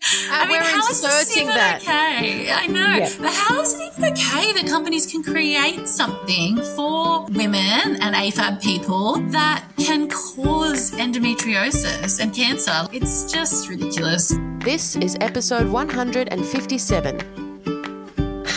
Mm. I mean, we're how is this inserting even that. okay? I know. Yeah. But how is it even okay that companies can create something for women and AFAB people that can cause endometriosis and cancer? It's just ridiculous. This is episode 157.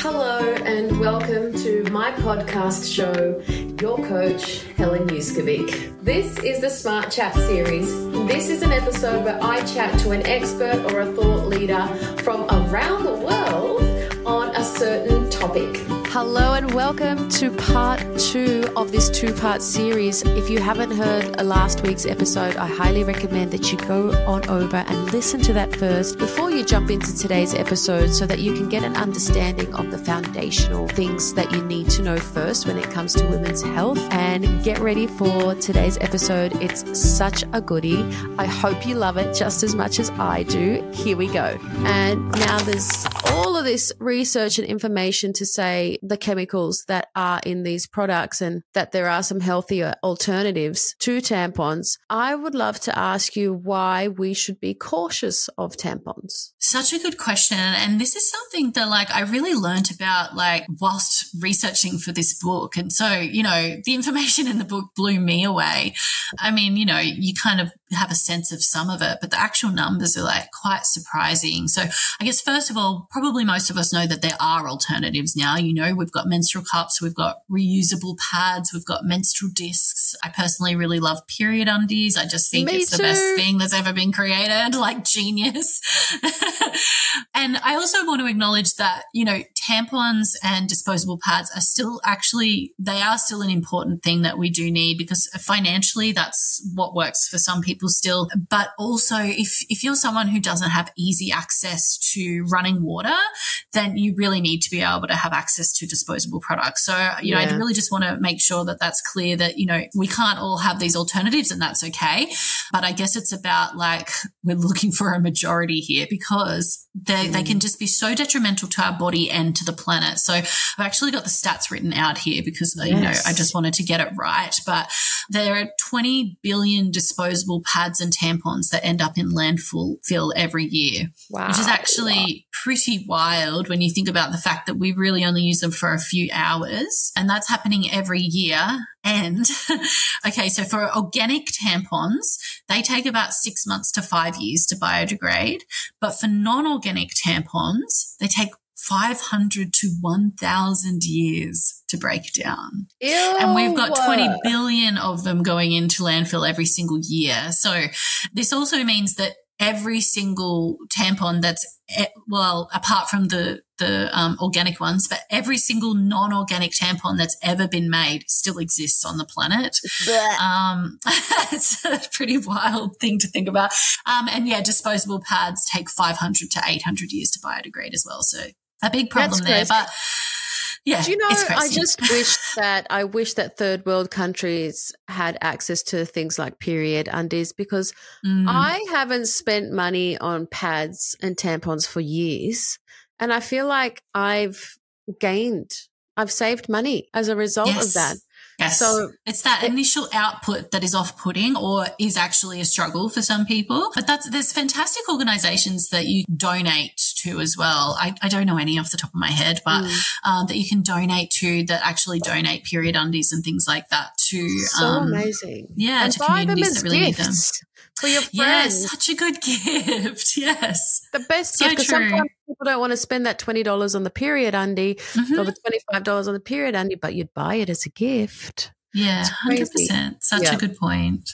Hello and welcome to my podcast show, Your Coach, Helen Yuskovic. This is the Smart Chat series. This is an episode where I chat to an expert or a thought leader from around the world on a certain topic. Hello and welcome to part two of this two part series. If you haven't heard last week's episode, I highly recommend that you go on over and listen to that first before you jump into today's episode so that you can get an understanding of the foundational things that you need to know first when it comes to women's health. And get ready for today's episode. It's such a goodie. I hope you love it just as much as I do. Here we go. And now there's all of this research and information to say the chemicals that are in these products and that there are some healthier alternatives to tampons. I would love to ask you why we should be cautious of tampons. Such a good question. And this is something that like I really learned about like whilst researching for this book. And so, you know, the information in the book blew me away. I mean, you know, you kind of have a sense of some of it, but the actual numbers are like quite surprising. So I guess first of all, probably most of us know that there are alternatives now. You know, we've got menstrual cups, we've got reusable pads, we've got menstrual discs. I personally really love period undies. I just think Me it's the best thing that's ever been created, like genius. and I also want to acknowledge that, you know, tampons and disposable pads are still actually, they are still an important thing that we do need because financially that's what works for some people still. But also if, if you're someone who doesn't have easy access to running water, then you really need to be able to have access to disposable products. So, you know, I really just want to make sure that that's clear that, you know, we can't all have these alternatives and that's okay. But I guess it's about like, we're looking for a majority here because they, they can mm. just be so detrimental to our body and to the planet. So I've actually got the stats written out here because, you know, I just wanted to get it right. But there are 20 billion disposable pads and tampons that end up in landfill fill every year Wow. which is actually pretty wild when you think about the fact that we really only use them for a few hours and that's happening every year. And okay, so for organic tampons, they take about six months to five years to biodegrade. But for non organic tampons, they take 500 to 1,000 years to break down. And we've got 20 billion of them going into landfill every single year. So this also means that every single tampon that's eh, well, apart from the the um, organic ones, but every single non-organic tampon that's ever been made still exists on the planet. Um, it's a pretty wild thing to think about. Um, and yeah, disposable pads take 500 to 800 years to biodegrade as well. So a big problem there. But Yeah, Do you know, I just wish that I wish that third world countries had access to things like period undies because Mm. I haven't spent money on pads and tampons for years. And I feel like I've gained, I've saved money as a result of that. Yes. So- it's that initial output that is off putting or is actually a struggle for some people. But that's there's fantastic organizations that you donate to as well. I, I don't know any off the top of my head, but Mm. um, that you can donate to that actually donate period undies and things like that to So um, amazing. yeah, and to buy them as that really need them. gifts for your friends. Yes, such a good gift. Yes. The best So gift because true. sometimes people don't want to spend that twenty dollars on the period undie Mhm. or the twenty five dollars on the period undie, but you'd buy it as a gift. Yeah, 100%. Such Yeah. a good point.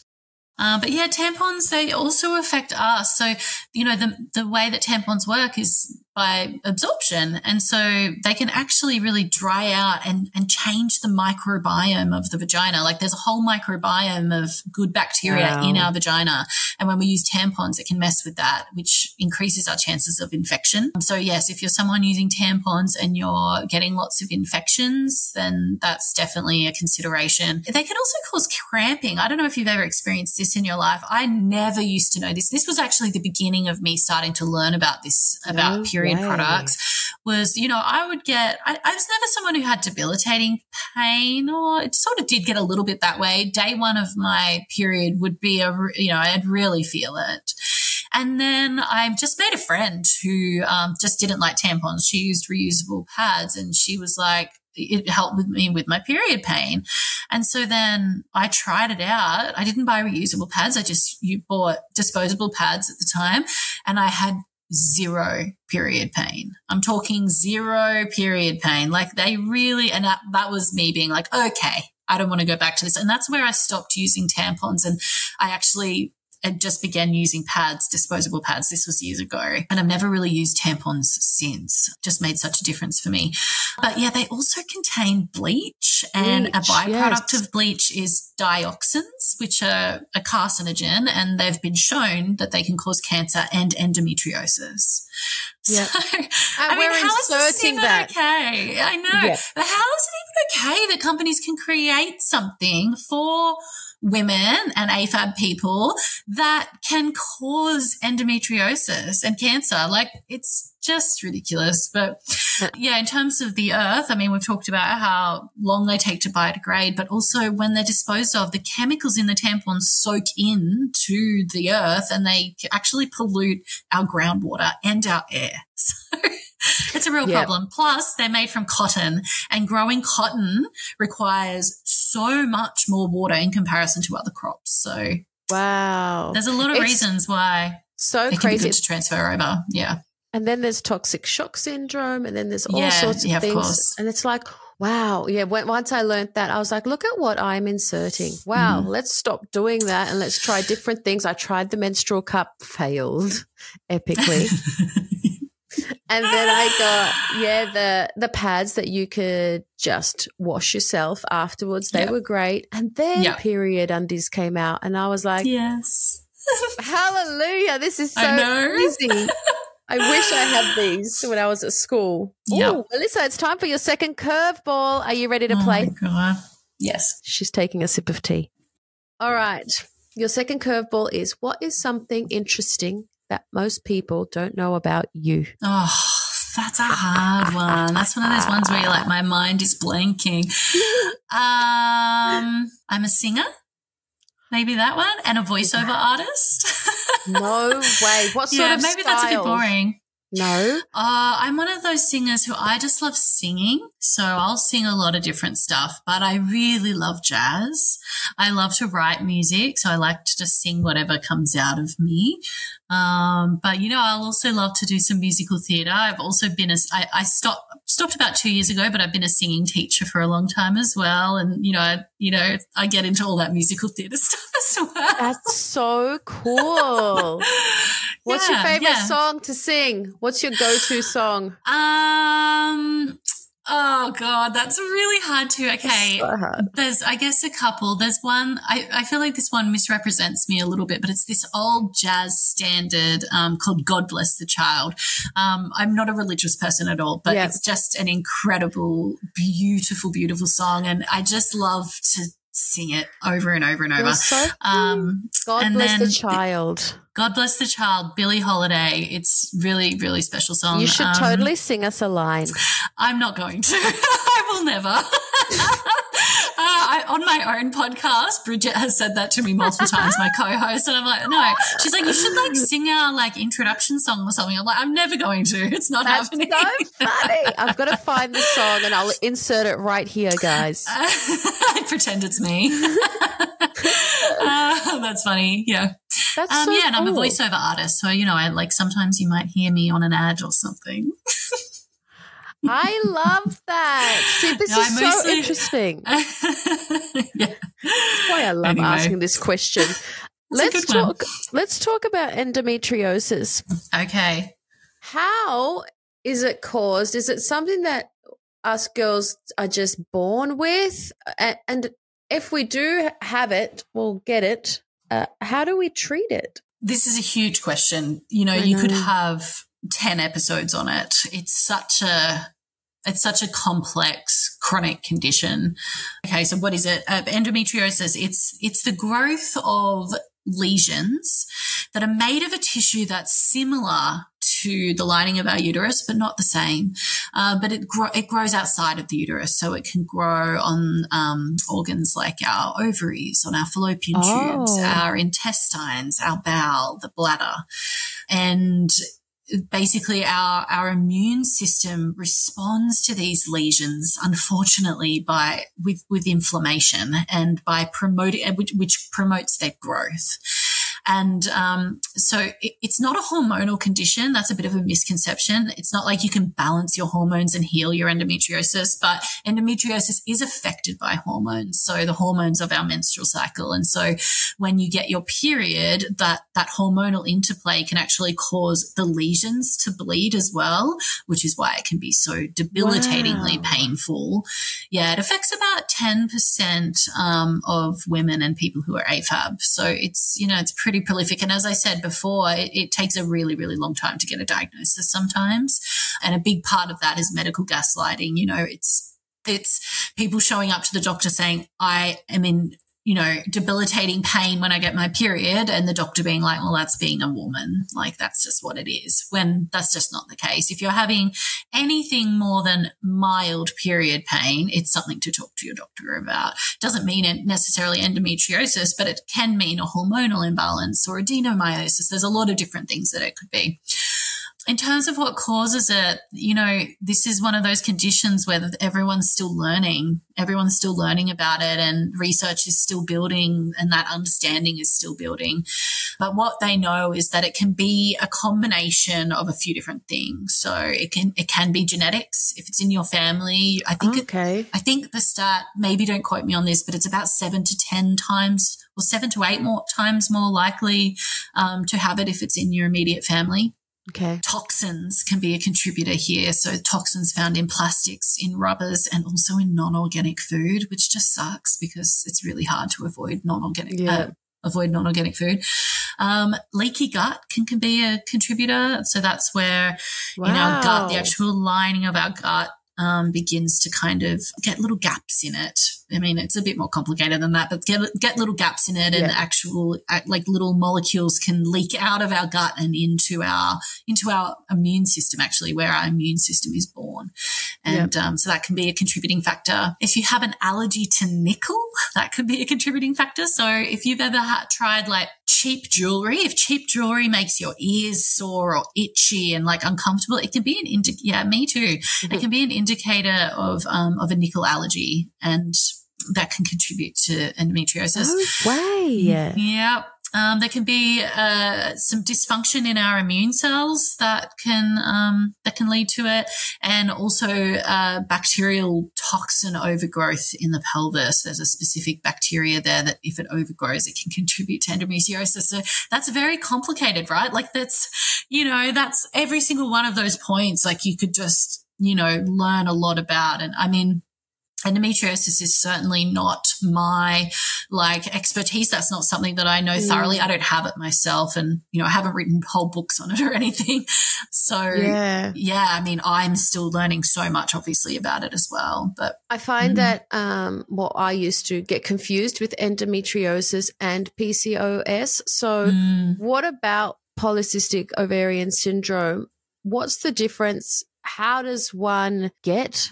Uh, but yeah, tampons they also affect us. So you know the the way that tampons work is by absorption, and so they can actually really dry out and and change the microbiome of the vagina. Like there's a whole microbiome of good bacteria Wow. in our vagina, and when we use tampons, it can mess with that, which increases our chances of infection. So yes, if you're someone using tampons and you're getting lots of infections, then that's definitely a consideration. They can also cause cramping. I don't know if you've ever experienced this in your life. I never used to know this. This was actually the beginning of me starting to learn about this, about No period products was, you know, I would get, I, I was never someone who had debilitating pain or it sort of did get a little bit that way. Day one of my period would be a, you know, I'd really feel it. And then I just made a friend who um, just didn't like tampons. She used reusable pads and she was like, it helped with me with my period pain. And so then I tried it out. I didn't buy reusable pads. I just you bought disposable pads at the time and I had zero period pain. I'm talking zero period pain. Like they really, and that, that was me being like, okay, I don't want to go back to this. And that's where I stopped using tampons and I actually and just began using pads, disposable pads. This was years ago. And I've never really used tampons since. Just made such a difference for me. But yeah, they also contain bleach and a byproduct yes. of bleach is dioxins, which are a carcinogen and they've been shown that they can cause cancer and endometriosis. Yeah. So, And I mean, we're how is this even that. okay? I know. Yeah. But how is it even okay that companies can create something for women and AFAB people that can cause endometriosis and cancer? Like, it's just ridiculous. But yeah, in terms of the earth, I mean, we've talked about how long they take to biodegrade, but also when they're disposed of, the chemicals in the tampons soak in to the earth and they actually pollute our groundwater and our air. So it's a real Yeah. problem. Plus, they're made from cotton and growing cotton requires so much more water in comparison to other crops. So Wow. there's a lot of It's reasons why so it crazy. to transfer over. Yeah. And then there's toxic shock syndrome, and then there's all Yeah, sorts of yeah, of things. course. And it's like, wow, yeah. When, once I learned that, I was like, look at what I'm inserting. Wow, Mm-hmm. let's stop doing that and let's try different things. I tried the menstrual cup, failed epically, and then I got yeah the the pads that you could just wash yourself afterwards. They Yeah. were great, and then Yeah. period undies came out, and I was like, yes. Hallelujah. This is so I easy. I wish I had these when I was at school. Yep. Ooh, Melissa, it's time for your second curveball. Are you ready to Oh play? Yes. She's taking a sip of tea. All right. Your second curveball is what is something interesting that most people don't know about you? Oh, that's a hard one. That's one of those ones where you're like, my mind is blanking. Um, I'm a singer. Maybe that one, and a voiceover artist. No way. What sort yeah, of maybe that's a bit boring. No. Uh, I'm one of those singers who I just love singing. So I'll sing a lot of different stuff, but I really love jazz. I love to write music. So I like to just sing whatever comes out of me. Um, but you know, I'll also love to do some musical theatre. I've also been a, I, I stopped, stopped about two years ago, but I've been a singing teacher for a long time as well. And, you know, I, you know, I get into all that musical theatre stuff as well. That's so cool. What's your favorite yeah. song to sing? What's your go to song? Um, Oh god, that's really hard to. Okay, So hard. there's I guess a couple. There's one. I, I feel like this one misrepresents me a little bit, but it's this old jazz standard um, called "God Bless the Child." Um, I'm not a religious person at all, but Yeah. it's just an incredible, beautiful, beautiful song, and I just love to sing it over and over and over. so Um, God and bless the child. God bless the child, Billie Holiday. It's really, really special song. You should Um, totally sing us a line. I'm not going to. I will never. uh, I, on my own podcast, Bridget has said that to me multiple times, my co-host, and I'm like, no. She's like, you should like sing our like introduction song or something. I'm like, I'm never going to. It's not That's happening. so funny. I've got to find the song and I'll insert it right here, guys. I pretend it's me. uh, that's funny. Yeah. That's Um, so yeah, and I'm a voiceover artist, so you know, I like sometimes you might hear me on an ad or something. I love that. See, this No, is so interesting. yeah. Why I love Anyway. asking this question. Let's good one. talk. Let's talk about endometriosis. Okay. How is it caused? Is it something that us girls are just born with? A- And if we do have it, we'll get it. Uh, how do we treat it? This is a huge question. You know, I you could have 10 episodes on it. It's such a it's such a complex chronic condition. Okay, so what is it? Uh, endometriosis. It's it's the growth of lesions that are made of a tissue that's similar to the lining of our uterus, but not the same. Uh, but it gro- it grows outside of the uterus, so it can grow on um, organs like our ovaries, on our fallopian tubes, Oh. our intestines, our bowel, the bladder, and basically our our immune system responds to these lesions unfortunately by with with inflammation and by promoting which, which promotes their growth and um, so it, it's not a hormonal condition. That's a bit of a misconception. It's not like you can balance your hormones and heal your endometriosis, but endometriosis is affected by hormones. So the hormones of our menstrual cycle. And so when you get your period, that, that hormonal interplay can actually cause the lesions to bleed as well, which is why it can be so debilitatingly Wow. painful. Yeah, it affects about 10% um, of women and people who are AFAB. So it's, you know, it's pretty prolific. And as I said before, it, it takes a really, really long time to get a diagnosis sometimes. And a big part of that is medical gaslighting. You know, it's, it's people showing up to the doctor saying, I am in, you know, debilitating pain when I get my period. And the doctor being like, well, that's being a woman. Like, that's just what it is when that's just not the case. If you're having anything more than mild period pain, it's something to talk to your doctor about. Doesn't mean it necessarily endometriosis, but it can mean a hormonal imbalance or adenomyosis. There's a lot of different things that it could be. In terms of what causes it, you know, this is one of those conditions where everyone's still learning. Everyone's still learning about it and research is still building and that understanding is still building. But what they know is that it can be a combination of a few different things. So it can, it can be genetics. If it's in your family, I think it, Okay. I think the stat, maybe don't quote me on this, but it's about seven to 10 times or seven to eight more times more likely um, to have it if it's in your immediate family. Okay. Toxins can be a contributor here. So toxins found in plastics, in rubbers, and also in non-organic food, which just sucks because it's really hard to avoid non-organic. Yeah. Uh, avoid non-organic food. Um, leaky gut can, can be a contributor. So that's where in our gut, the actual lining of our gut um, begins to kind of get little gaps in it. I mean, it's a bit more complicated than that, but get get little gaps in it, and Yeah. actual like little molecules can leak out of our gut and into our into our immune system, actually, where our immune system is born, and um, so that can be a contributing factor. If you have an allergy to nickel, that could be a contributing factor. So if you've ever ha- tried like cheap jewelry, if cheap jewelry makes your ears sore or itchy and like uncomfortable, it can be an indicator. yeah, me too. It can be an indicator of um, of a nickel allergy, and that can contribute to endometriosis. No way. Yeah. Um, there can be uh, some dysfunction in our immune cells that can um, that can lead to it, and also uh, bacterial toxin overgrowth in the pelvis. There's a specific bacteria there that, if it overgrows, it can contribute to endometriosis. So that's very complicated, right? Like that's you know that's every single one of those points. Like you could just you know, learn a lot about. And I mean, endometriosis is certainly not my like expertise. That's not something that i know mm. thoroughly. I don't have it myself and you know i haven't written whole books on it or anything. So yeah. yeah i mean i'm still learning so much obviously about it as well but i find mm. that um well i used to get confused with endometriosis and pcos so mm. what about polycystic ovarian syndrome? What's the difference? How does one get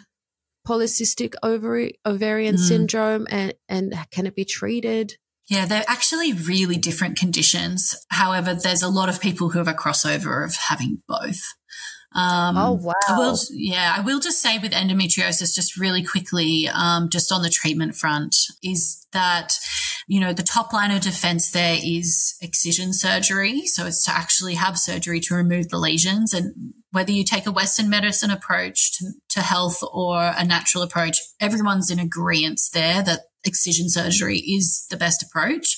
polycystic ovary, ovarian mm. syndrome and, and can it be treated? Yeah, they're actually really different conditions. However, there's a lot of people who have a crossover of having both. Um, oh wow! I will, yeah, I will just say with endometriosis, just really quickly, um, just on the treatment front, is that you know the top line of defense there is excision surgery, so it's to actually have surgery to remove the lesions, and whether you take a Western medicine approach to, to health or a natural approach, everyone's in agreement there that excision surgery is the best approach.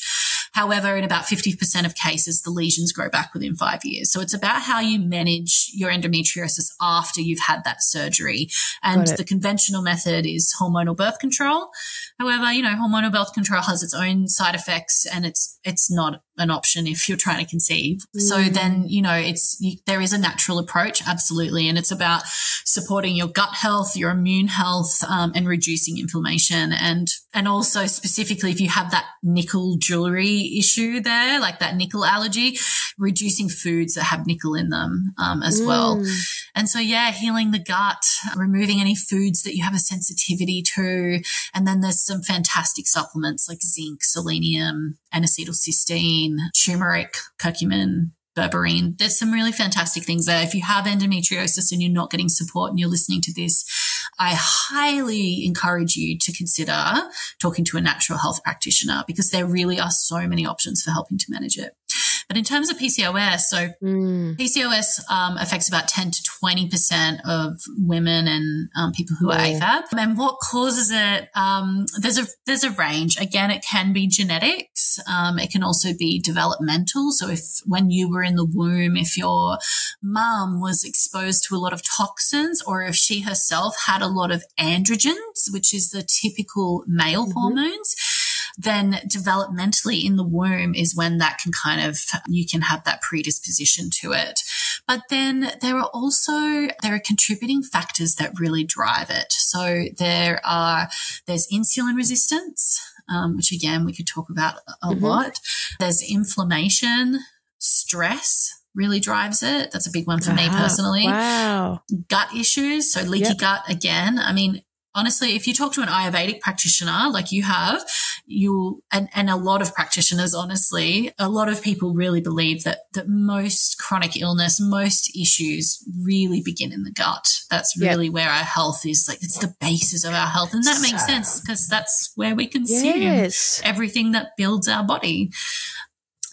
However, in about 50% of cases, the lesions grow back within five years. So it's about how you manage your endometriosis after you've had that surgery. And the conventional method is hormonal birth control. However, you know, hormonal birth control has its own side effects and it's, it's not an option if you're trying to conceive. Mm. So then, you know, it's, you, there is a natural approach. Absolutely. And it's about supporting your gut health, your immune health, um, and reducing inflammation. And, and also specifically if you have that nickel jewelry issue there, like that nickel allergy, reducing foods that have nickel in them, um, as mm. well. And so, yeah, healing the gut, removing any foods that you have a sensitivity to. And then there's some fantastic supplements like zinc, selenium, Turmeric, curcumin, berberine. There's some really fantastic things there. If you have endometriosis and you're not getting support and you're listening to this, I highly encourage you to consider talking to a natural health practitioner because there really are so many options for helping to manage it. But in terms of PCOS, so mm. PCOS um, affects about 10 to 20% of women and um, people who are AFAB. And what causes it? Um, there's a, there's a range. Again, it can be genetics. Um, it can also be developmental. So if when you were in the womb, if your mum was exposed to a lot of toxins or if she herself had a lot of androgens, which is the typical male mm-hmm. hormones, then developmentally in the womb is when that can kind of, you can have that predisposition to it. But then there are also, there are contributing factors that really drive it. So there are, there's insulin resistance, um, which again, we could talk about a mm-hmm. lot. There's inflammation, stress, really drives it. That's a big one for uh-huh. me personally. Wow. Gut issues. So leaky yep. gut again. I mean, honestly, if you talk to an Ayurvedic practitioner like you have, you'll, and, and a lot of practitioners, honestly, a lot of people really believe that, that most chronic illness, most issues really begin in the gut. That's really yep. where our health is like, it's the basis of our health. And that makes sense because that's where we consume yes. everything that builds our body.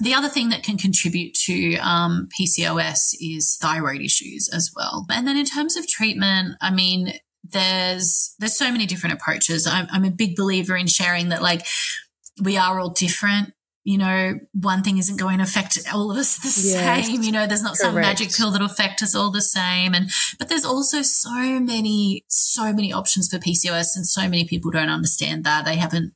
The other thing that can contribute to um, PCOS is thyroid issues as well. And then in terms of treatment, I mean, there's there's so many different approaches. I'm, I'm a big believer in sharing that like we are all different. You know, one thing isn't going to affect all of us the yes, same. You know, there's not correct. some magic pill that'll affect us all the same. And but there's also so many, so many options for PCOS, and so many people don't understand that. They haven't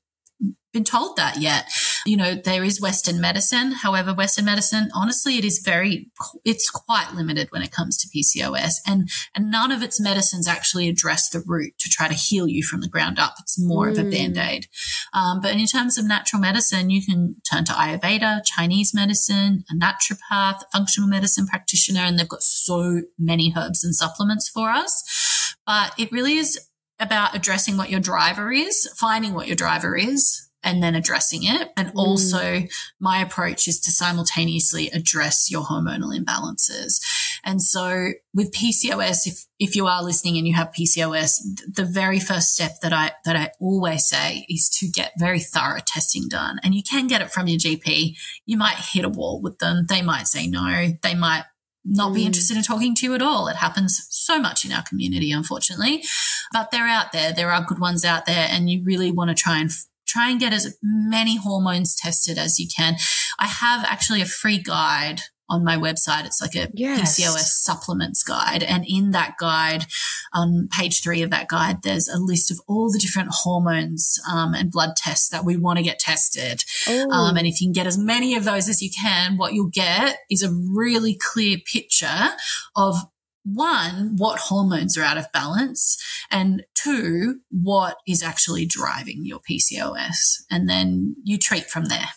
been told that yet. You know, there is Western medicine. However, Western medicine, honestly, it is very, it's quite limited when it comes to PCOS and, and none of its medicines actually address the root to try to heal you from the ground up. It's more mm. of a mm. band-aid. Um, but in terms of natural medicine, you can turn to Ayurveda, Chinese medicine, a naturopath, functional medicine practitioner, and they've got so many herbs and supplements for us. But it really is about addressing what your driver is, finding what your driver is, and then addressing it. And mm. also, my approach is to simultaneously address your hormonal imbalances. And so, with PCOS, if if you are listening and you have PCOS, the very first step that I that I always say is to get very thorough testing done. And you can get it from your GP. You might hit a wall with them. They might say no. They might not be mm. interested in talking to you at all. It happens so much in our community, unfortunately. But they're out there. There are good ones out there, and you really want to try and try and get as many hormones tested as you can. I have actually a free guide on my website. It's like a Yes. PCOS supplements guide. And in that guide, on page three of that guide, there's a list of all the different hormones um, and blood tests that we want to get tested. Oh. Um, and if you can get as many of those as you can, what you'll get is a really clear picture of one, what hormones are out of balance, and two, what is actually driving your PCOS. And then you treat from there.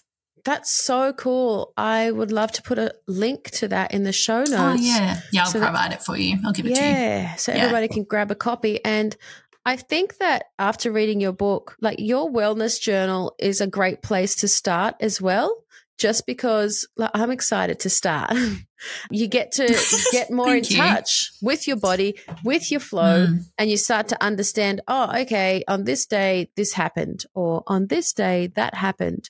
That's so cool. I would love to put a link to that in the show oh, notes. Oh, yeah. Yeah, I'll So that- provide it for you. I'll give it to you. Yeah, so everybody can grab a copy. And I think that after reading your book, like your wellness journal is a great place to start as well. Just because like, I'm excited to start. you get to get more in you. touch with your body, with your flow, Mm. and you start to understand, oh, okay, on this day, this happened, or on this day, that happened.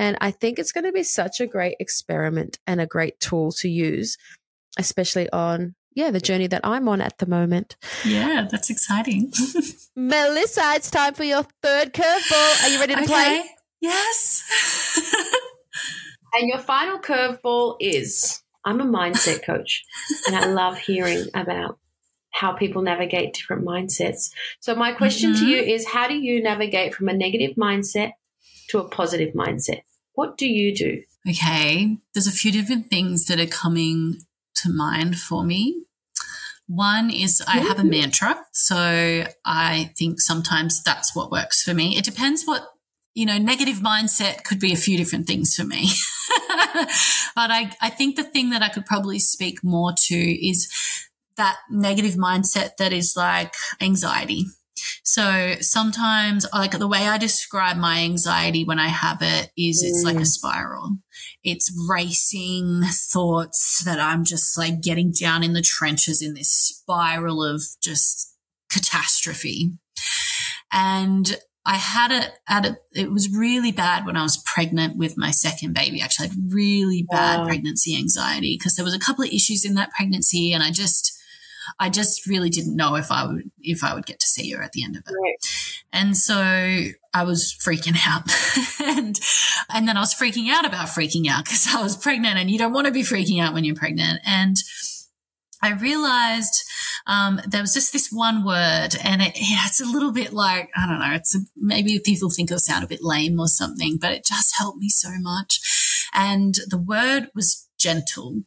And I think it's going to be such a great experiment and a great tool to use, especially on, yeah, the journey that I'm on at the moment. Yeah, that's exciting. Melissa, it's time for your third curveball. Are you ready to play? Yes. And your final curveball is I'm a mindset coach and I love hearing about how people navigate different mindsets. So, my question to Mhm. you is how do you navigate from a negative mindset to a positive mindset? What do you do? Okay, there's a few different things that are coming to mind for me. One is I have a mm-hmm. mantra. So I think sometimes that's what works for me. It depends what, you know, negative mindset could be a few different things for me. but I, I think the thing that I could probably speak more to is that negative mindset that is like anxiety. So sometimes, like the way I describe my anxiety when I have it is it's like a mm. spiral. It's racing thoughts that I'm just like getting down in the trenches in this spiral of just catastrophe. And I had it at a, it was really bad when I was pregnant with my second baby. Actually, I had really bad Wow. pregnancy anxiety because there was a couple of issues in that pregnancy and I just, I just really didn't know if I would, if I would get to see her at the end of it. And so I was freaking out. and and then I was freaking out about freaking out because I was pregnant and you don't want to be freaking out when you're pregnant. And I realized um, there was just this one word, and it, yeah, it's a little bit like I don't know. It's a, maybe people think it'll sound a bit lame or something, but it just helped me so much. And the word was gentle.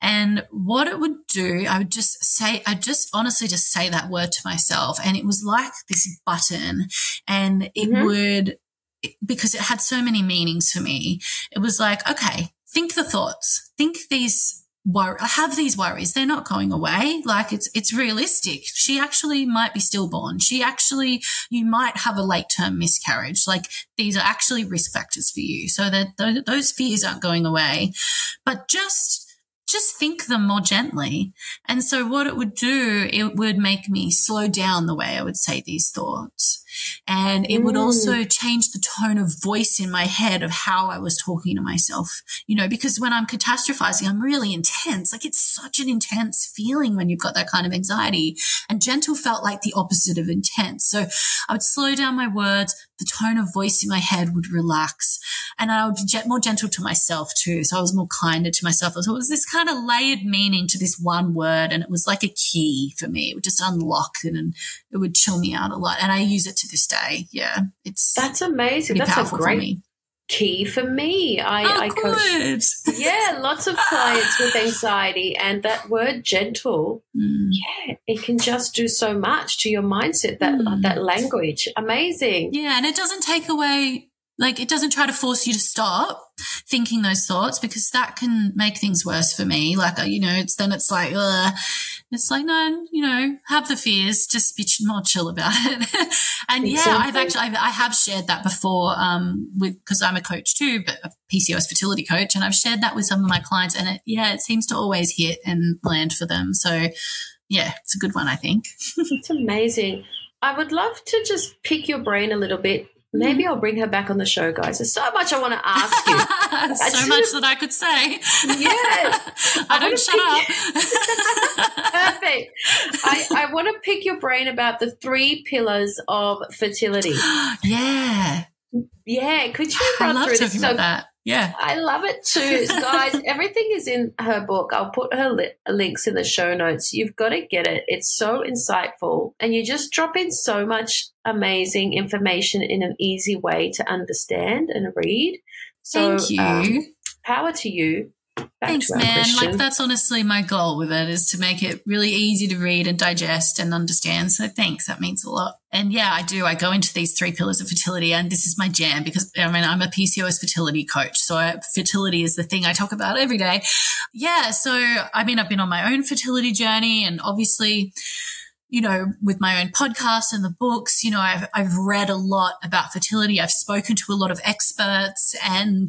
And what it would do, I would just say, I just honestly just say that word to myself. And it was like this button and it Mhm. would, because it had so many meanings for me, it was like, okay, think the thoughts, think these wor- have these worries. They're not going away. Like it's, it's realistic. She actually might be stillborn. She actually, you might have a late term miscarriage. Like these are actually risk factors for you. So that th- those fears aren't going away, but just, just think them more gently. And so what it would do, it would make me slow down the way I would say these thoughts. And it would Mm. also change the tone of voice in my head of how I was talking to myself, you know, because when I'm catastrophizing, I'm really intense. Like it's such an intense feeling when you've got that kind of anxiety. And gentle felt like the opposite of intense. So I would slow down my words, the tone of voice in my head would relax and I would be more gentle to myself too. So I was more kinder to myself. So it was this kind of layered meaning to this one word. And it was like a key for me. It would just unlock it and it would chill me out a lot. And I use it to this day. Yeah. It's that's amazing. That's a great key for me. I, oh, I coach. Yeah, lots of clients with anxiety, and that word gentle, mm. yeah, it can just do so much to your mindset. That mm. that language, amazing. Yeah, and it doesn't take away like it doesn't try to force you to stop thinking those thoughts because that can make things worse for me. Like, uh, you know, it's then it's like, ugh. It's like, no, you know, have the fears, just be more chill about it. and exactly. yeah, I've actually, I've, I have shared that before, um, with, cause I'm a coach too, but a PCOS fertility coach. And I've shared that with some of my clients and it, yeah, it seems to always hit and land for them. So yeah, it's a good one, I think. it's amazing. I would love to just pick your brain a little bit Maybe mm-hmm. I'll bring her back on the show, guys. There's so much I want to ask you. so much that I could say. Yes. I, I don't shut up. Perfect. I, I want to pick your brain about the three pillars of fertility. yeah. Yeah. Could you run through this? So, that. Yeah. I love it too. Guys, everything is in her book. I'll put her li- links in the show notes. You've got to get it. It's so insightful. And you just drop in so much amazing information in an easy way to understand and read. So, Thank you. Um, power to you. Thanks, man. Question. Like that's honestly my goal with it is to make it really easy to read and digest and understand. So thanks. That means a lot. And yeah, I do. I go into these three pillars of fertility and this is my jam because I mean, I'm a PCOS fertility coach. So I, fertility is the thing I talk about every day. Yeah. So, I mean, I've been on my own fertility journey and obviously you know, with my own podcast and the books, you know, I've, I've read a lot about fertility. I've spoken to a lot of experts. And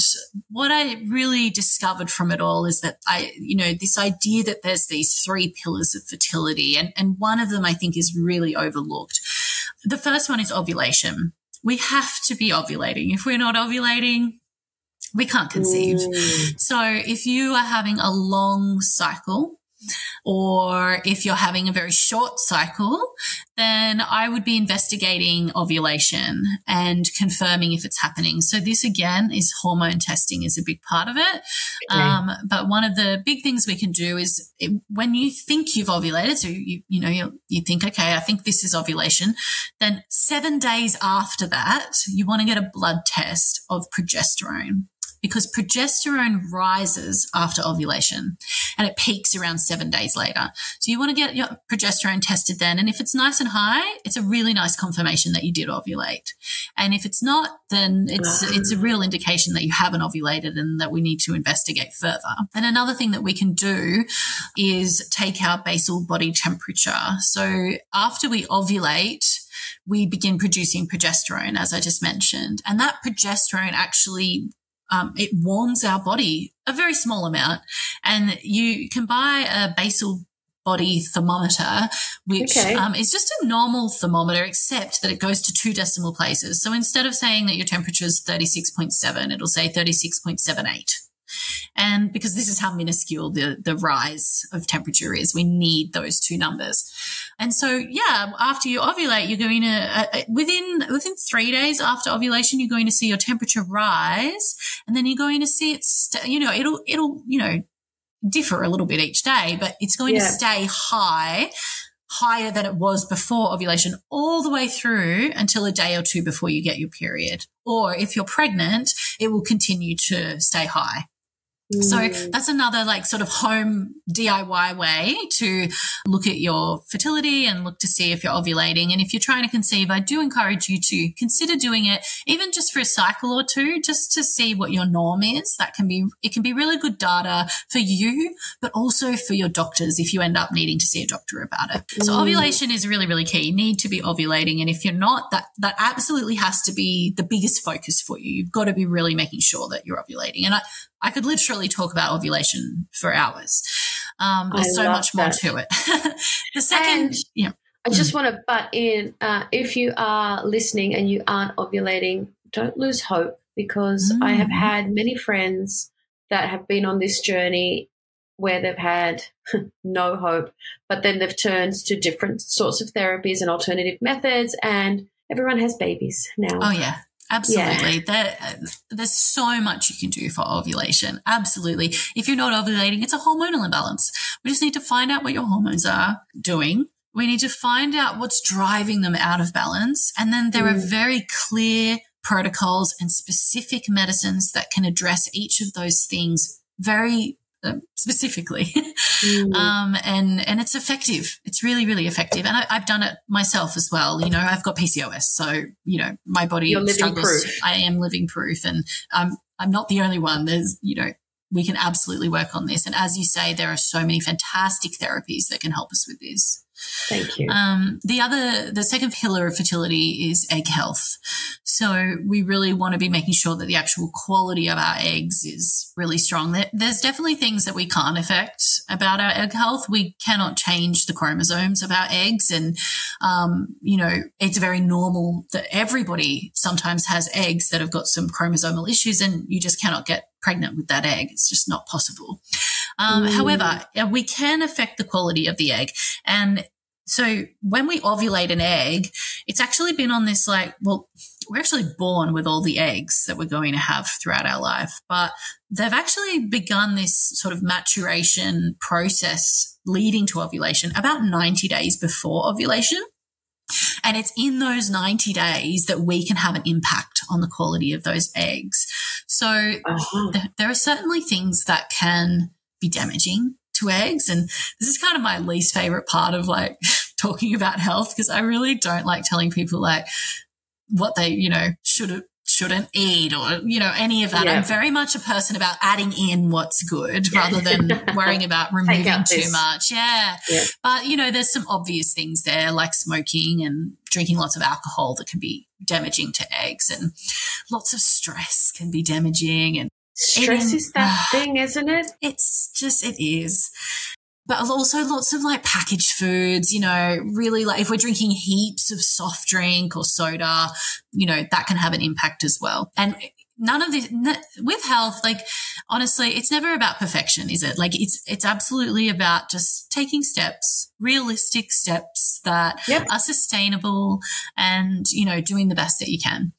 what I really discovered from it all is that I, you know, this idea that there's these three pillars of fertility. And, and one of them I think is really overlooked. The first one is ovulation. We have to be ovulating. If we're not ovulating, we can't conceive. Mm. So if you are having a long cycle, or if you're having a very short cycle, then I would be investigating ovulation and confirming if it's happening. So this again is hormone testing is a big part of it. Okay. Um, but one of the big things we can do is it, when you think you've ovulated, so you, you know, you, you think, okay, I think this is ovulation. Then seven days after that, you want to get a blood test of progesterone because progesterone rises after ovulation and it peaks around seven days later. So you want to get your progesterone tested then. And if it's nice and high, it's a really nice confirmation that you did ovulate. And if it's not, then it's, it's a real indication that you haven't ovulated and that we need to investigate further. And another thing that we can do is take our basal body temperature. So after we ovulate, we begin producing progesterone, as I just mentioned. And that progesterone actually um, it warms our body a very small amount. And you can buy a basal body thermometer, which okay. um, is just a normal thermometer, except that it goes to two decimal places. So instead of saying that your temperature is 36.7, it'll say 36.78. And because this is how minuscule the, the rise of temperature is, we need those two numbers. And so, yeah, after you ovulate, you're going to, uh, uh, within, within three days after ovulation, you're going to see your temperature rise and then you're going to see it, st- you know, it'll, it'll, you know, differ a little bit each day, but it's going yeah. to stay high higher than it was before ovulation all the way through until a day or two before you get your period. Or if you're pregnant, it will continue to stay high. So mm. that's another like sort of home DIY way to look at your fertility and look to see if you're ovulating. And if you're trying to conceive, I do encourage you to consider doing it even just for a cycle or two, just to see what your norm is. That can be, it can be really good data for you, but also for your doctors if you end up needing to see a doctor about it. Mm. So ovulation is really, really key. You need to be ovulating. And if you're not, that, that absolutely has to be the biggest focus for you. You've got to be really making sure that you're ovulating. And I, I could literally talk about ovulation for hours. Um, there's so much more to it. the second, and yeah. I just want to butt in. Uh, if you are listening and you aren't ovulating, don't lose hope because mm. I have mm. had many friends that have been on this journey where they've had no hope, but then they've turned to different sorts of therapies and alternative methods and everyone has babies now. Oh yeah. Absolutely. Yeah. There, there's so much you can do for ovulation. Absolutely. If you're not ovulating, it's a hormonal imbalance. We just need to find out what your hormones are doing. We need to find out what's driving them out of balance. And then there mm. are very clear protocols and specific medicines that can address each of those things very uh, specifically. mm. um, and, and it's effective. It's really, really effective. And I, have done it myself as well. You know, I've got PCOS. So, you know, my body struggles. Proof. I am living proof and I'm, I'm not the only one. There's, you know, we can absolutely work on this. And as you say, there are so many fantastic therapies that can help us with this. Thank you. Um, the other, the second pillar of fertility is egg health. So we really want to be making sure that the actual quality of our eggs is really strong. there's definitely things that we can't affect about our egg health. We cannot change the chromosomes of our eggs. And, um, you know, it's very normal that everybody sometimes has eggs that have got some chromosomal issues and you just cannot get pregnant with that egg. It's just not possible. Um, mm. However, we can affect the quality of the egg. And so when we ovulate an egg, it's actually been on this like, well, we're actually born with all the eggs that we're going to have throughout our life, but they've actually begun this sort of maturation process leading to ovulation about 90 days before ovulation. And it's in those 90 days that we can have an impact on the quality of those eggs. So uh-huh. th- there are certainly things that can be damaging to eggs. And this is kind of my least favorite part of like talking about health because I really don't like telling people like what they, you know, should shouldn't eat or, you know, any of that. Yeah. I'm very much a person about adding in what's good yeah. rather than worrying about removing too much. Yeah. yeah. But, you know, there's some obvious things there like smoking and drinking lots of alcohol that can be damaging to eggs and lots of stress can be damaging and Stress is that thing, isn't it? It's just, it is. But also lots of like packaged foods, you know, really like if we're drinking heaps of soft drink or soda, you know, that can have an impact as well. And none of this with health like honestly it's never about perfection is it like it's it's absolutely about just taking steps realistic steps that yep. are sustainable and you know doing the best that you can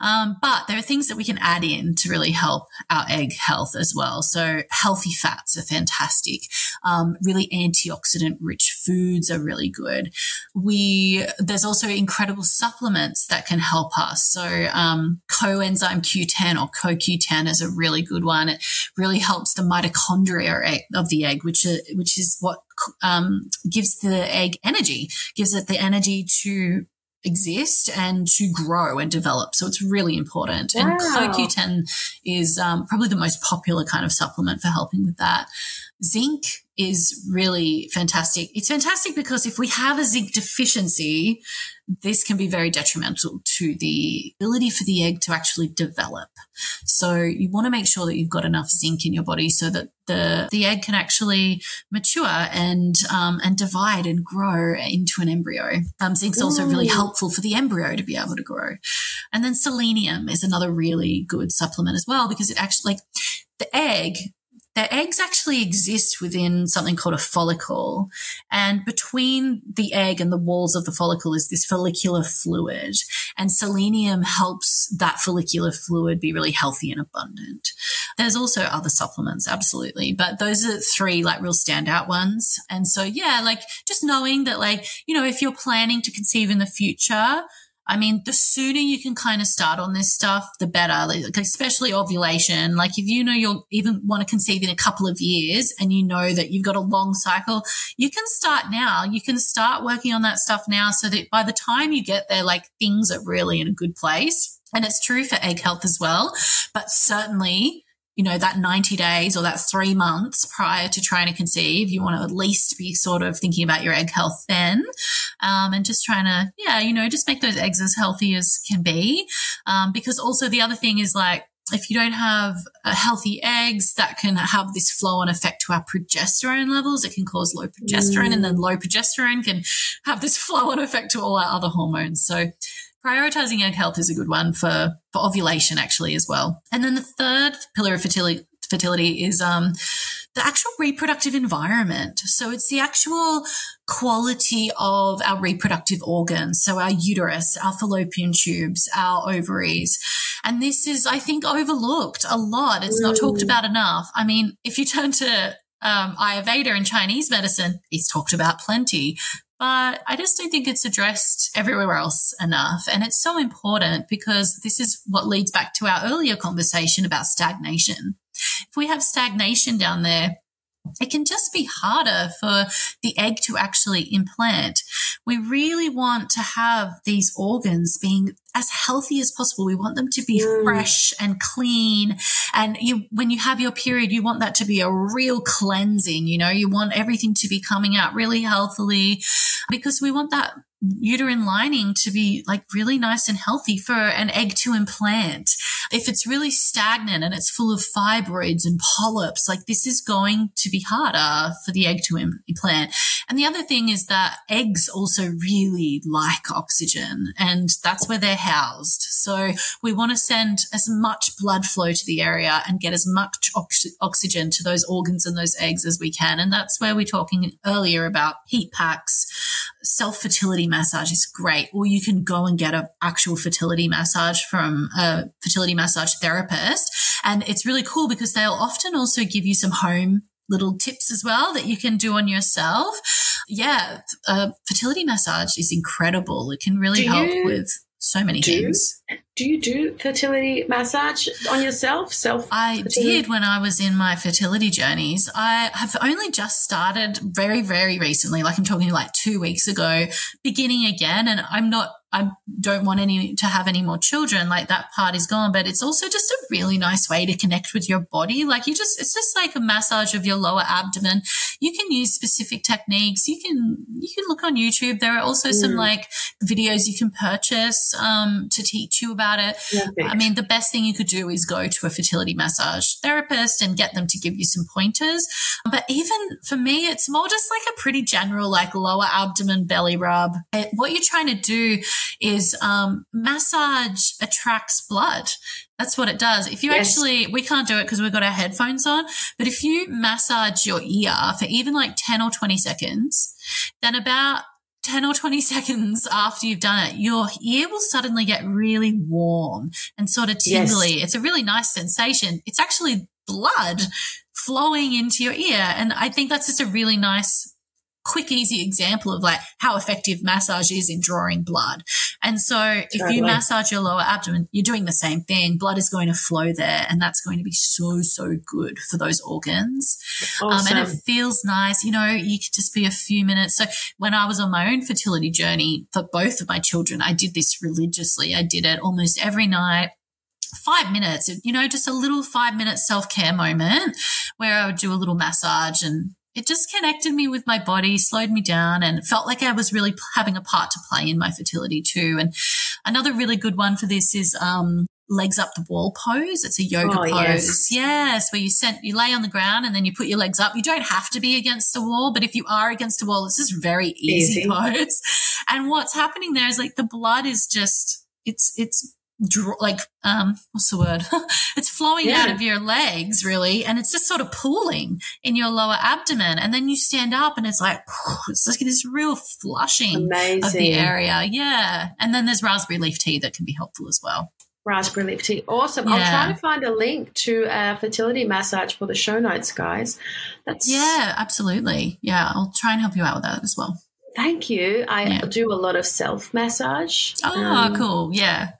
um, but there are things that we can add in to really help our egg health as well. So healthy fats are fantastic. Um, really antioxidant rich foods are really good. We there's also incredible supplements that can help us. So um, coenzyme q q10 or CoQ10 is a really good one. It really helps the mitochondria of the egg, which is, which is what um, gives the egg energy, gives it the energy to exist and to grow and develop. So it's really important. Wow. And CoQ10 is um, probably the most popular kind of supplement for helping with that. Zinc is really fantastic. It's fantastic because if we have a zinc deficiency, this can be very detrimental to the ability for the egg to actually develop. So you want to make sure that you've got enough zinc in your body so that the the egg can actually mature and um, and divide and grow into an embryo. Um, zinc's Ooh. also really helpful for the embryo to be able to grow. And then selenium is another really good supplement as well because it actually like the egg their eggs actually exist within something called a follicle. And between the egg and the walls of the follicle is this follicular fluid. And selenium helps that follicular fluid be really healthy and abundant. There's also other supplements, absolutely. But those are three like real standout ones. And so, yeah, like just knowing that, like, you know, if you're planning to conceive in the future, I mean, the sooner you can kind of start on this stuff, the better, like, especially ovulation. Like if you know you'll even want to conceive in a couple of years and you know that you've got a long cycle, you can start now. You can start working on that stuff now so that by the time you get there, like things are really in a good place. And it's true for egg health as well. But certainly you know, that 90 days or that three months prior to trying to conceive, you want to at least be sort of thinking about your egg health then. Um, and just trying to, yeah, you know, just make those eggs as healthy as can be. Um, because also the other thing is like, if you don't have uh, healthy eggs, that can have this flow on effect to our progesterone levels. It can cause low progesterone, mm. and then low progesterone can have this flow on effect to all our other hormones. So, prioritizing egg health is a good one for, for ovulation actually as well. And then the third pillar of fertility, fertility is um, the actual reproductive environment. So it's the actual quality of our reproductive organs. So our uterus, our fallopian tubes, our ovaries. And this is, I think, overlooked a lot. It's not talked about enough. I mean, if you turn to um, Ayurveda and Chinese medicine, it's talked about plenty. But I just don't think it's addressed everywhere else enough. And it's so important because this is what leads back to our earlier conversation about stagnation. If we have stagnation down there, it can just be harder for the egg to actually implant. We really want to have these organs being as healthy as possible. We want them to be mm. fresh and clean. And you, when you have your period, you want that to be a real cleansing. You know, you want everything to be coming out really healthily because we want that uterine lining to be like really nice and healthy for an egg to implant. If it's really stagnant and it's full of fibroids and polyps, like this is going to be harder for the egg to implant. And the other thing is that eggs also really like oxygen and that's where they're housed. So we want to send as much blood flow to the area and get as much ox- oxygen to those organs and those eggs as we can. And that's where we're talking earlier about heat packs, self fertility massage is great. Or you can go and get an actual fertility massage from a fertility massage therapist. And it's really cool because they'll often also give you some home little tips as well that you can do on yourself. Yeah, a fertility massage is incredible. It can really do help you, with so many do, things. Do you do fertility massage on yourself? Self? I did when I was in my fertility journeys. I have only just started very, very recently, like I'm talking like two weeks ago, beginning again. And I'm not I don't want any to have any more children. Like that part is gone, but it's also just a really nice way to connect with your body. Like you just, it's just like a massage of your lower abdomen. You can use specific techniques. You can, you can look on YouTube. There are also mm. some like videos you can purchase, um, to teach you about it. I mean, the best thing you could do is go to a fertility massage therapist and get them to give you some pointers. But even for me, it's more just like a pretty general, like lower abdomen belly rub. What you're trying to do is um, massage attracts blood. That's what it does. If you yes. actually, we can't do it because we've got our headphones on, but if you massage your ear for even like 10 or 20 seconds, then about 10 or 20 seconds after you've done it, your ear will suddenly get really warm and sort of tingly. Yes. It's a really nice sensation. It's actually blood flowing into your ear. And I think that's just a really nice quick, easy example of like how effective massage is in drawing blood. And so totally. if you massage your lower abdomen, you're doing the same thing. Blood is going to flow there and that's going to be so, so good for those organs. Awesome. Um, and it feels nice. You know, you could just be a few minutes. So when I was on my own fertility journey for both of my children, I did this religiously. I did it almost every night five minutes, you know, just a little five minute self care moment where I would do a little massage and it just connected me with my body, slowed me down, and felt like I was really having a part to play in my fertility too. And another really good one for this is um, legs up the wall pose. It's a yoga oh, pose. Yes. yes. where you sent you lay on the ground and then you put your legs up. You don't have to be against the wall, but if you are against a wall, it's just very easy, easy. pose. And what's happening there is like the blood is just it's it's like um what's the word it's flowing yeah. out of your legs really and it's just sort of pooling in your lower abdomen and then you stand up and it's like it's like this real flushing Amazing. of the area yeah and then there's raspberry leaf tea that can be helpful as well raspberry leaf tea awesome yeah. i'll try to find a link to a fertility massage for the show notes guys that's yeah absolutely yeah i'll try and help you out with that as well Thank you. I yeah. do a lot of self massage. Oh, um, cool. Yeah.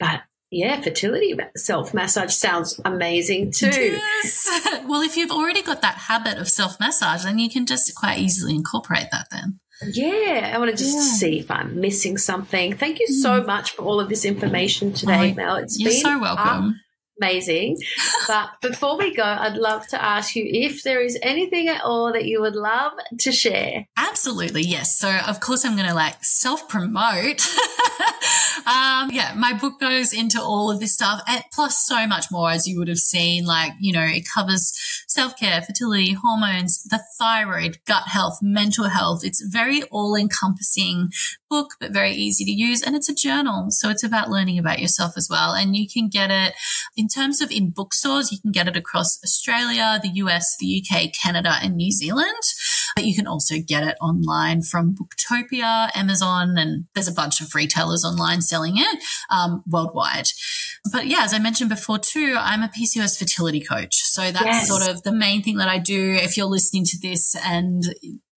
But yeah, fertility self massage sounds amazing too. Yes. well, if you've already got that habit of self massage, then you can just quite easily incorporate that then. Yeah, I want to just yeah. see if I'm missing something. Thank you so mm. much for all of this information today, oh, Mel. It's you're been so welcome amazing. but before we go, I'd love to ask you if there is anything at all that you would love to share. Absolutely, yes. So, of course, I'm going to like self promote. um, yeah, my book goes into all of this stuff, and plus so much more, as you would have seen. Like, you know, it covers self care, fertility, hormones, the thyroid, gut health, mental health. It's very all encompassing book, but very easy to use. And it's a journal. So it's about learning about yourself as well. And you can get it in terms of in bookstores, you can get it across Australia, the US, the UK, Canada, and New Zealand. But you can also get it online from Booktopia, Amazon, and there's a bunch of retailers online selling it um, worldwide. But yeah, as I mentioned before too, I'm a PCOS fertility coach. So that's yes. sort of the main thing that I do. If you're listening to this and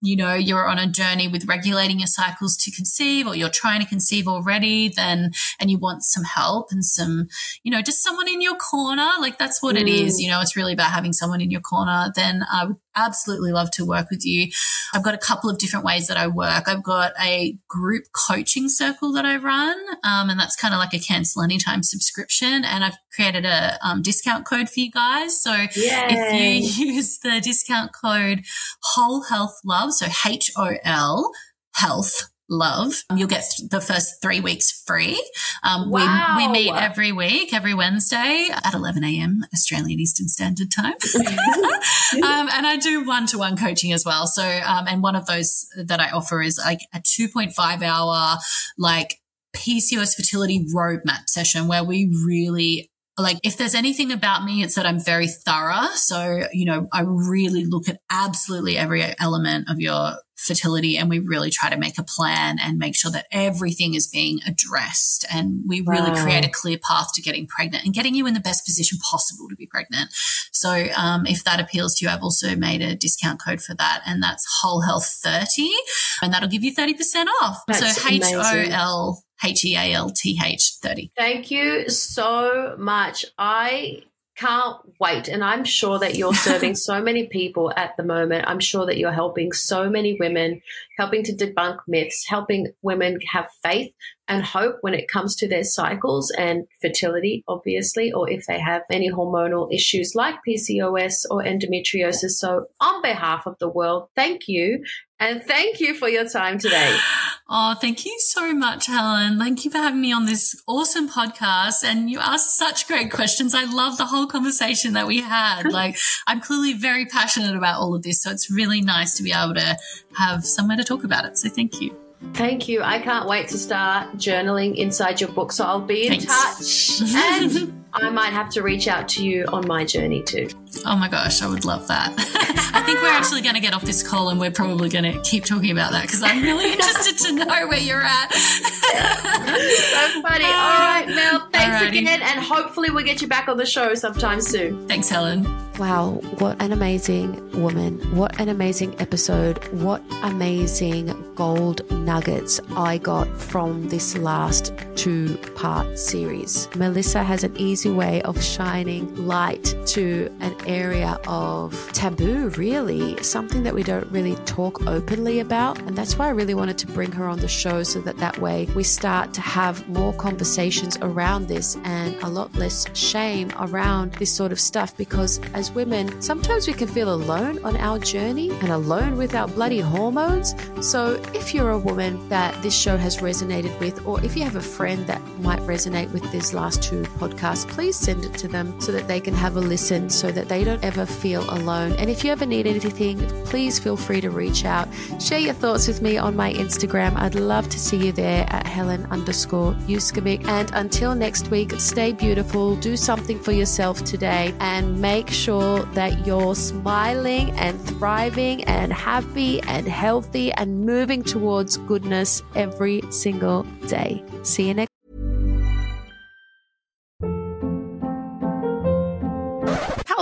you know, you're on a journey with regulating your cycles to conceive or you're trying to conceive already, then, and you want some help and some, you know, just someone in your corner, like that's what mm. it is. Mm. You know, it's really about having someone in your corner. Then I would absolutely love to work with you. I've got a couple of different ways that I work. I've got a group coaching circle that I run, um, and that's kind of like a cancel anytime subscription. And I've created a um, discount code for you guys. So Yay. if you use the discount code Whole Health Love, so H O L Health love. You'll get the first three weeks free. Um, wow. we, we meet every week, every Wednesday at 11 a.m. Australian Eastern Standard Time. um, and I do one to one coaching as well. So, um, and one of those that I offer is like a 2.5 hour, like PCOS fertility roadmap session where we really like if there's anything about me, it's that I'm very thorough. So, you know, I really look at absolutely every element of your fertility and we really try to make a plan and make sure that everything is being addressed. And we really wow. create a clear path to getting pregnant and getting you in the best position possible to be pregnant. So, um, if that appeals to you, I've also made a discount code for that and that's whole health 30 and that'll give you 30% off. That's so H O L H E A L T H 30. Thank you so much. I can't wait. And I'm sure that you're serving so many people at the moment. I'm sure that you're helping so many women, helping to debunk myths, helping women have faith and hope when it comes to their cycles and fertility, obviously, or if they have any hormonal issues like PCOS or endometriosis. So, on behalf of the world, thank you. And thank you for your time today. Oh, thank you so much, Helen. Thank you for having me on this awesome podcast. And you asked such great questions. I love the whole conversation that we had. like, I'm clearly very passionate about all of this. So it's really nice to be able to have somewhere to talk about it. So thank you. Thank you. I can't wait to start journaling inside your book. So I'll be in Thanks. touch. and I might have to reach out to you on my journey too. Oh my gosh, I would love that. I think we're actually going to get off this call and we're probably going to keep talking about that because I'm really interested to know where you're at. so funny. All right, Mel, thanks Alrighty. again. And hopefully we'll get you back on the show sometime soon. Thanks, Helen. Wow, what an amazing woman. What an amazing episode. What amazing gold nuggets I got from this last two part series. Melissa has an easy way of shining light to an area of taboo, really, something that we don't really talk openly about. And that's why I really wanted to bring her on the show so that that way we start to have more conversations around this and a lot less shame around this sort of stuff because as women, sometimes we can feel alone on our journey and alone with our bloody hormones. So, if you're a woman that this show has resonated with, or if you have a friend that might resonate with these last two podcasts, please send it to them so that they can have a listen so that they don't ever feel alone. And if you ever need anything, please feel free to reach out. Share your thoughts with me on my Instagram. I'd love to see you there at Helen underscore Yuskovic. And until next week, stay beautiful, do something for yourself today, and make sure sure that you're smiling and thriving and happy and healthy and moving towards goodness every single day. See you next.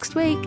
Next week.